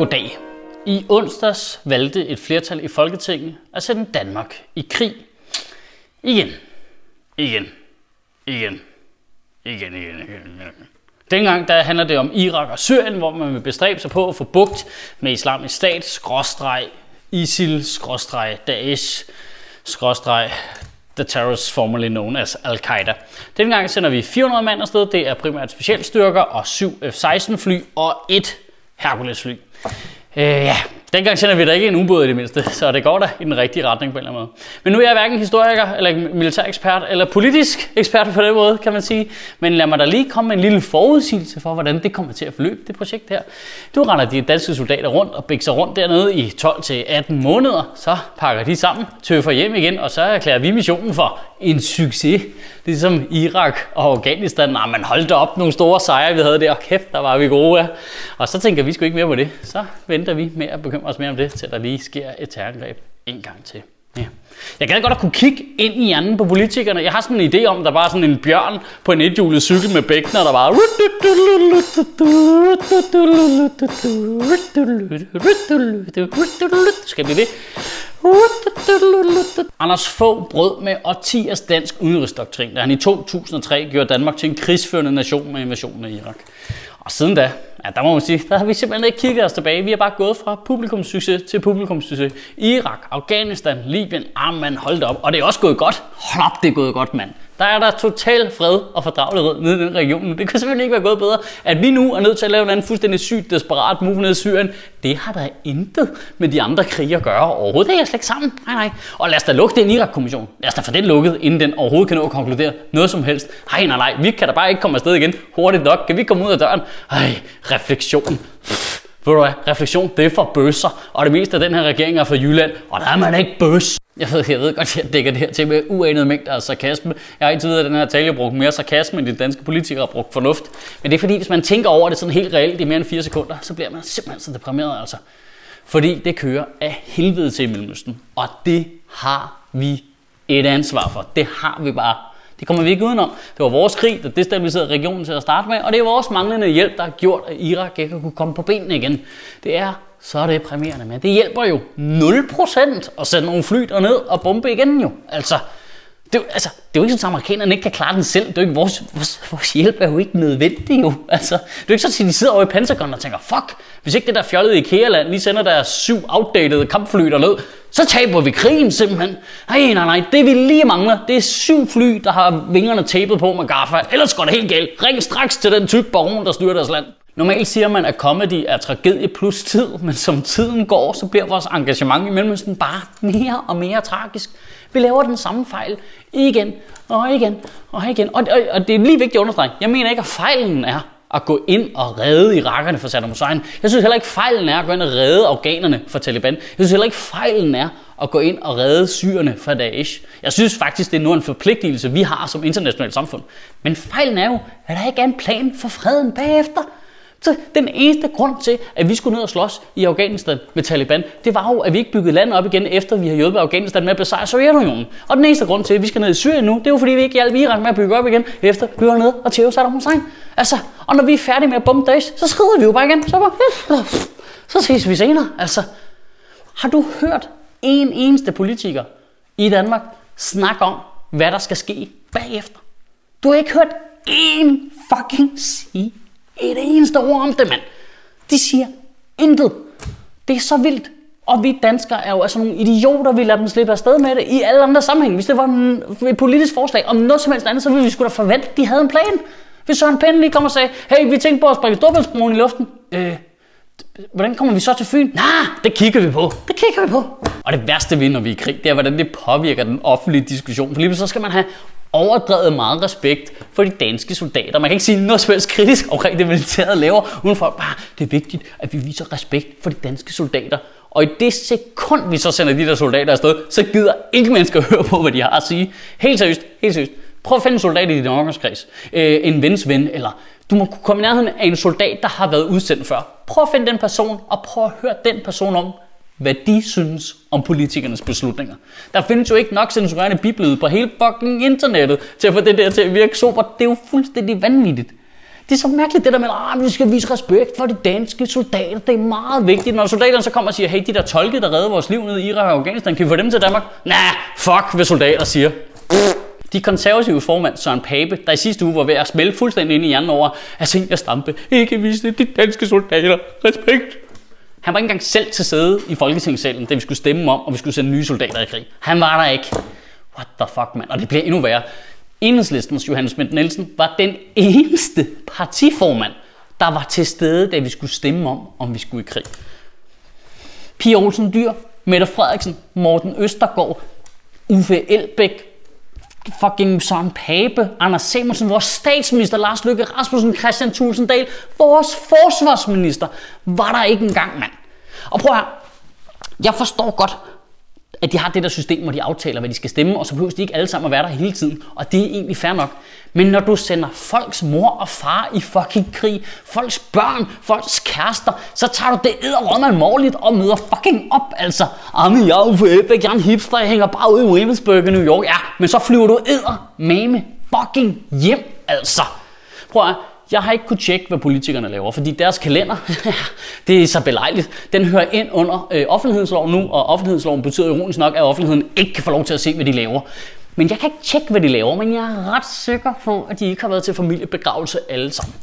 Goddag. I onsdags valgte et flertal i Folketinget at sende Danmark i krig. Igen. Igen. Igen. Igen, igen, igen, igen. Dengang der handler det om Irak og Syrien, hvor man vil bestræbe sig på at få bugt med islamisk stat, skråstreg, ISIL, skråstreg, Daesh, skråstreg, the terrorists formerly known as Al-Qaida. Dengang sender vi 400 mand afsted. Det er primært specialstyrker og 7 F-16 fly og et Hercules fly. Øh, ja, dengang sender vi da ikke en ubåd i det mindste, så det går da i den rigtige retning på en eller anden måde. Men nu er jeg hverken historiker, eller militær ekspert, eller politisk ekspert på den måde, kan man sige. Men lad mig da lige komme med en lille forudsigelse for, hvordan det kommer til at forløbe, det projekt her. Du render de danske soldater rundt og bækser rundt dernede i 12-18 måneder, så pakker de sammen, tøffer hjem igen, og så erklærer vi missionen for en succes. Ligesom Irak og Afghanistan. Nej, man holdt op nogle store sejre, vi havde der. Kæft, der var vi gode. Ja. Og så tænker vi sgu ikke mere på det. Så venter vi med at bekymre os mere om det, til der lige sker et terrorangreb en gang til. Ja. Jeg gad godt at kunne kigge ind i hjernen på politikerne. Jeg har sådan en idé om, at der bare er sådan en bjørn på en ethjulet cykel med bækkener, der bare... Skal vi det? Anders få brød med årtiers dansk udenrigsdoktrin, da han i 2003 gjorde Danmark til en krigsførende nation med invasionen af Irak. Og siden da, ja, der må man sige, der har vi simpelthen ikke kigget os tilbage. Vi har bare gået fra publikumssucces til publikumssucces. Irak, Afghanistan, Libyen, ah man, hold op. Og det er også gået godt. Hold op, det er gået godt, mand. Der er der total fred og fordragelighed nede i den region. Det kan simpelthen ikke være gået bedre. At vi nu er nødt til at lave en anden fuldstændig sygt desperat move ned i Syrien, det har der intet med de andre krige at gøre overhovedet. Det er slet ikke sammen. Nej, nej. Og lad os da lukke den Irak-kommission. Lad os da få den lukket, inden den overhovedet kan nå at konkludere noget som helst. Nej, nej, nej. Vi kan da bare ikke komme afsted igen hurtigt nok. Kan vi komme ud af døren? Ej, refleksion. Ved du hvad? Refleksion, det er for bøsser. Og det meste af den her regering er fra Jylland. Og der er man ikke bøs. Jeg ved, jeg ved godt, at jeg dækker det her til med uanede mængder af sarkasme. Jeg har indtil videre at den her tale har brugt mere sarkasme, end de danske politikere har brugt fornuft. Men det er fordi, hvis man tænker over det sådan helt reelt i mere end 4 sekunder, så bliver man simpelthen så deprimeret altså. Fordi det kører af helvede til i Mellemøsten. Og det har vi et ansvar for. Det har vi bare. Det kommer vi ikke udenom. Det var vores krig, der destabiliserede regionen til at starte med, og det er vores manglende hjælp, der har gjort, at Irak ikke kunne komme på benene igen. Det er så er det men det hjælper jo 0% at sende nogle fly ned og bombe igen jo. Altså, det, altså, det er jo ikke sådan, at amerikanerne ikke kan klare den selv. Det er jo ikke, vores, vores, vores hjælp er jo ikke nødvendig jo. Altså, det er jo ikke sådan, at de sidder over i Pentagon og tænker, fuck, hvis ikke det der fjollede IKEA-land lige sender deres syv outdated kampfly ned, så taber vi krigen simpelthen. Nej, nej, nej, det vi lige mangler, det er syv fly, der har vingerne tapet på med gaffa. Ellers går det helt galt. Ring straks til den tyk baron, der styrer deres land. Normalt siger man, at comedy er tragedie plus tid, men som tiden går, så bliver vores engagement i Mellemøsten bare mere og mere tragisk. Vi laver den samme fejl igen og igen og igen. Og, og, og det er lige vigtigt at understrege. Jeg mener ikke, at fejlen er at gå ind og redde irakerne fra Saddam Hussein. Jeg synes heller ikke, fejlen er at gå ind og redde afghanerne fra Taliban. Jeg synes heller ikke, fejlen er at gå ind og redde syrerne fra Daesh. Jeg synes faktisk, det er nu en forpligtelse, vi har som internationalt samfund. Men fejlen er jo, at der ikke er en plan for freden bagefter. Så den eneste grund til, at vi skulle ned og slås i Afghanistan med Taliban, det var jo, at vi ikke byggede landet op igen, efter vi har hjulpet Afghanistan med at besejre Sovjetunionen. Og den eneste grund til, at vi skal ned i Syrien nu, det er jo fordi, vi ikke hjalp Irak med at bygge op igen, efter vi var nede og tæve Saddam Hussein. Altså, og når vi er færdige med at bombe Daesh, så skrider vi jo bare igen. Så, bare, så ses vi senere. Altså, har du hørt en eneste politiker i Danmark snakke om, hvad der skal ske bagefter? Du har ikke hørt én fucking sige et eneste ord om det, mand. De siger intet. Det er så vildt. Og vi danskere er jo altså nogle idioter, vi lader dem slippe afsted med det i alle andre sammenhænge. Hvis det var et politisk forslag om noget som helst andet, så ville vi sgu da forvente, at de havde en plan. Hvis Søren Pende lige kom og sagde, hey, vi tænker på at springe Storbæltsbroen i luften. Øh, hvordan kommer vi så til Fyn? Nej, det kigger vi på. Det kigger vi på. Og det værste ved, når vi er i krig, det er, hvordan det påvirker den offentlige diskussion. For lige så skal man have overdrevet meget respekt for de danske soldater. Man kan ikke sige noget som helst kritisk omkring det militæret laver, uden for bare, det er vigtigt, at vi viser respekt for de danske soldater. Og i det sekund, vi så sender de der soldater afsted, så gider ikke mennesker høre på, hvad de har at sige. Helt seriøst, helt seriøst. Prøv at finde en soldat i din omgangskreds. Øh, en vens ven, eller du må kunne komme i nærheden af en soldat, der har været udsendt før. Prøv at finde den person, og prøv at høre den person om, hvad de synes om politikernes beslutninger. Der findes jo ikke nok censurerende bibelyd på hele fucking internettet til at få det der til at virke super. Det er jo fuldstændig vanvittigt. Det er så mærkeligt det der med, ah, at vi skal vise respekt for de danske soldater. Det er meget vigtigt. Når soldaterne så kommer og siger, hey, de der tolke, der redder vores liv nede i Irak og Afghanistan, kan vi få dem til Danmark? Nej, fuck, hvad soldater siger. De konservative formand Søren Pape, der i sidste uge var ved at smelte fuldstændig ind i hjernen over, at jeg Stampe ikke viste de danske soldater respekt. Han var ikke engang selv til sæde i Folketingssalen, da vi skulle stemme om, og vi skulle sende nye soldater i krig. Han var der ikke. What the fuck, mand? Og det bliver endnu værre. Enhedslistens Johannes Schmidt Nielsen var den eneste partiformand, der var til stede, da vi skulle stemme om, om vi skulle i krig. Pia Olsen Dyr, Mette Frederiksen, Morten Østergaard, Uffe Elbæk, fucking Søren Pape, Anders Samuelsen, vores statsminister Lars Løkke Rasmussen, Christian Tulsendal, vores forsvarsminister, var der ikke engang, mand. Og prøv her, jeg forstår godt, at de har det der system, hvor de aftaler, hvad de skal stemme, og så behøver de ikke alle sammen at være der hele tiden. Og det er egentlig fair nok. Men når du sender folks mor og far i fucking krig, folks børn, folks kærester, så tager du det edderrømme alvorligt og møder fucking op, altså. Jamen, jeg er for Elbæk, jeg er en hipster, jeg hænger bare ude i Williamsburg i New York. Ja, men så flyver du æder mame fucking hjem, altså. Prøv at jeg har ikke kunne tjekke, hvad politikerne laver, fordi deres kalender, det er så belejligt. Den hører ind under øh, offentlighedsloven nu, og offentlighedsloven betyder ironisk nok, at offentligheden ikke kan få lov til at se, hvad de laver. Men jeg kan ikke tjekke, hvad de laver, men jeg er ret sikker på, at de ikke har været til familiebegravelse alle sammen.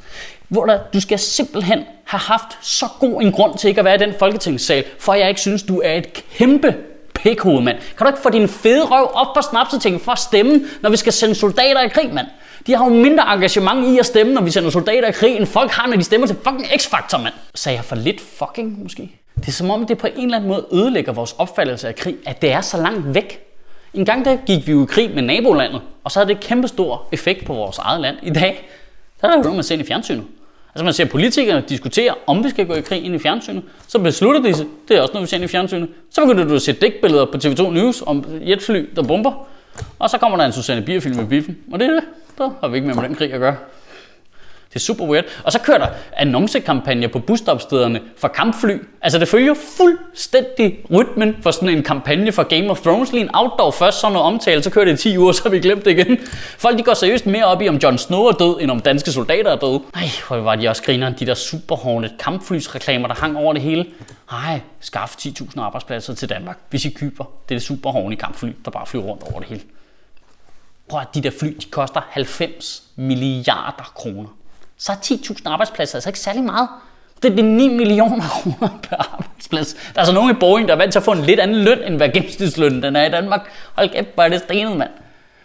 Hvor der, du skal simpelthen have haft så god en grund til ikke at være i den folketingssal, for jeg ikke synes, du er et kæmpe pikhoved, mand. Kan du ikke få din fede røv op på snapsetingen for at stemme, når vi skal sende soldater i krig, mand? De har jo mindre engagement i at stemme, når vi sender soldater i krig, end folk har, når de stemmer til fucking X-Factor, mand. Sagde jeg for lidt fucking, måske? Det er som om, det på en eller anden måde ødelægger vores opfattelse af krig, at det er så langt væk. En gang der gik vi jo i krig med nabolandet, og så havde det kæmpe stor effekt på vores eget land. I dag, der er der jo noget, man ser i fjernsynet. Altså man ser politikere diskutere, om vi skal gå i krig ind i fjernsynet. Så beslutter de sig, det er også noget, vi ser ind i fjernsynet. Så begynder du at se dækbilleder på TV2 News om jetfly, der bomber. Og så kommer der en Susanne Bier-film med biffen. Og det er det. Der har vi ikke mere med den krig at gøre. Det er super weird. Og så kører der annoncekampagner på busstopstederne for kampfly. Altså det følger fuldstændig rytmen for sådan en kampagne for Game of Thrones. Lige en outdoor først, så noget omtale, så kører det i 10 uger, så har vi glemt det igen. Folk de går seriøst mere op i, om Jon Snow er død, end om danske soldater er døde. Nej, hvor var de også grineren, de der super Hornet kampflysreklamer, der hang over det hele. Ej, skaff 10.000 arbejdspladser til Danmark, hvis I køber det er det super Hornet kampfly, der bare flyver rundt over det hele. Prøv at de der fly, de koster 90 milliarder kroner. Så er 10.000 arbejdspladser altså ikke særlig meget. Det er 9 millioner kroner per arbejdsplads. Der er altså nogen i Boeing, der er vant til at få en lidt anden løn, end hvad gennemsnitslønnen den er i Danmark. Hold kæft, hvor er det stenet, mand.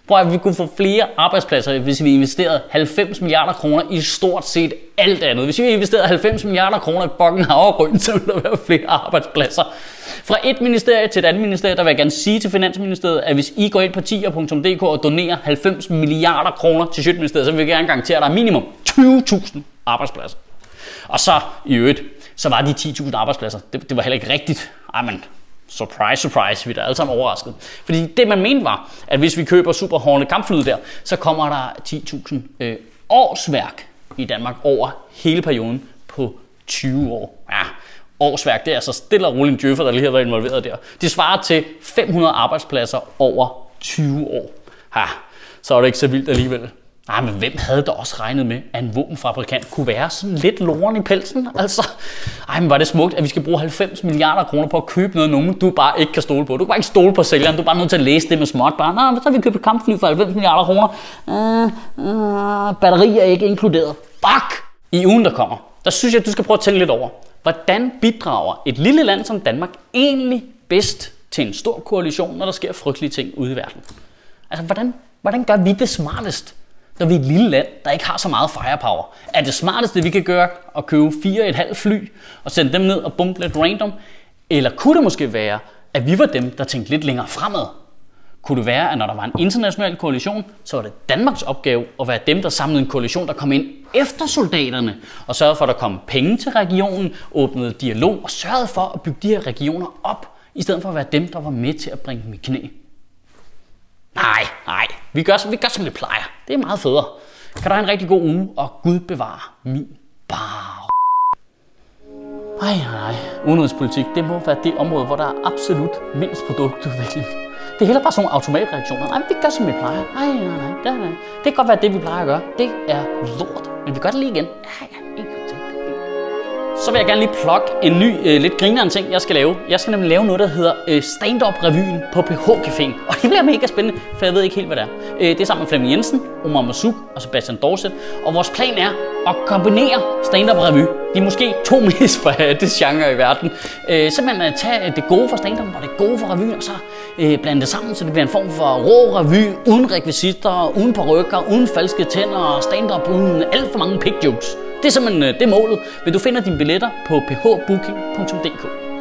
Prøv at vi kunne få flere arbejdspladser, hvis vi investerede 90 milliarder kroner i stort set alt andet. Hvis vi investerede 90 milliarder kroner i Bokken Havregryn, så ville der være flere arbejdspladser. Fra et ministerie til et andet ministerie, der vil jeg gerne sige til Finansministeriet, at hvis I går ind på tier.dk og donerer 90 milliarder kroner til Sjøtministeriet, så vil jeg gerne garantere, at der er minimum 20.000 arbejdspladser. Og så i øvrigt, så var de 10.000 arbejdspladser, det, det var heller ikke rigtigt. Ej, men surprise, surprise, vi er alle sammen overrasket. Fordi det man mente var, at hvis vi køber Super Hornet kampflyet der, så kommer der 10.000 øh, årsværk i Danmark over hele perioden på 20 år. Ja, årsværk, det er altså stille og roligt en djøffer, der lige har været involveret der. Det svarer til 500 arbejdspladser over 20 år. Ha, så er det ikke så vildt alligevel. Nej, men hvem havde da også regnet med, at en våbenfabrikant kunne være sådan lidt loren i pelsen? Altså, ej, men var det smukt, at vi skal bruge 90 milliarder kroner på at købe noget, nogen du bare ikke kan stole på. Du kan bare ikke stole på sælgeren, du er bare nødt til at læse det med småt. Bare, nej, så har vi købt et kampfly for 90 milliarder kroner. Øh, øh, uh, uh, batteri er ikke inkluderet. Fuck! I ugen, der kommer, der synes jeg, at du skal prøve at tænke lidt over, hvordan bidrager et lille land som Danmark egentlig bedst til en stor koalition, når der sker frygtelige ting ude i verden? Altså, hvordan, hvordan gør vi det smartest? Når vi er et lille land, der ikke har så meget firepower. Er det smarteste, vi kan gøre, at købe fire et halvt fly og sende dem ned og bombe lidt random? Eller kunne det måske være, at vi var dem, der tænkte lidt længere fremad? Kunne det være, at når der var en international koalition, så var det Danmarks opgave at være dem, der samlede en koalition, der kom ind efter soldaterne og sørgede for, at der kom penge til regionen, åbnede dialog og sørgede for at bygge de her regioner op, i stedet for at være dem, der var med til at bringe dem i knæ. Nej, nej. Vi gør, vi gør som vi plejer. Det er meget federe. Kan du have en rigtig god uge, og Gud bevare min bar. Ej, nej. Udenrigspolitik, det må være det område, hvor der er absolut mindst produktudvikling. Det er heller bare sådan nogle automatreaktioner. Nej, vi gør som vi plejer. Nej, nej, nej. Det, nej. det kan godt være det, vi plejer at gøre. Det er lort. Men vi gør det lige igen. Ja, ja. Så vil jeg gerne lige plukke en ny, øh, lidt grinerende ting, jeg skal lave. Jeg skal nemlig lave noget, der hedder øh, Stand-Up-revyen på PH Caféen. Og det bliver mega spændende, for jeg ved ikke helt, hvad det er. Øh, det er sammen med Flemming Jensen, Omar Masuk og Sebastian Dorset. Og vores plan er at kombinere stand-up-revy. De er måske to mest forhatte øh, genre i verden. Øh, simpelthen at tage øh, det gode fra stand og det gode fra revyen, og så øh, blande det sammen, så det bliver en form for rå revy, uden rekvisitter, uden parrykker, uden falske tænder, stand-up uden alt for mange pig jokes. Det er simpelthen øh, det er målet, men du finder dine billetter på phbooking.dk.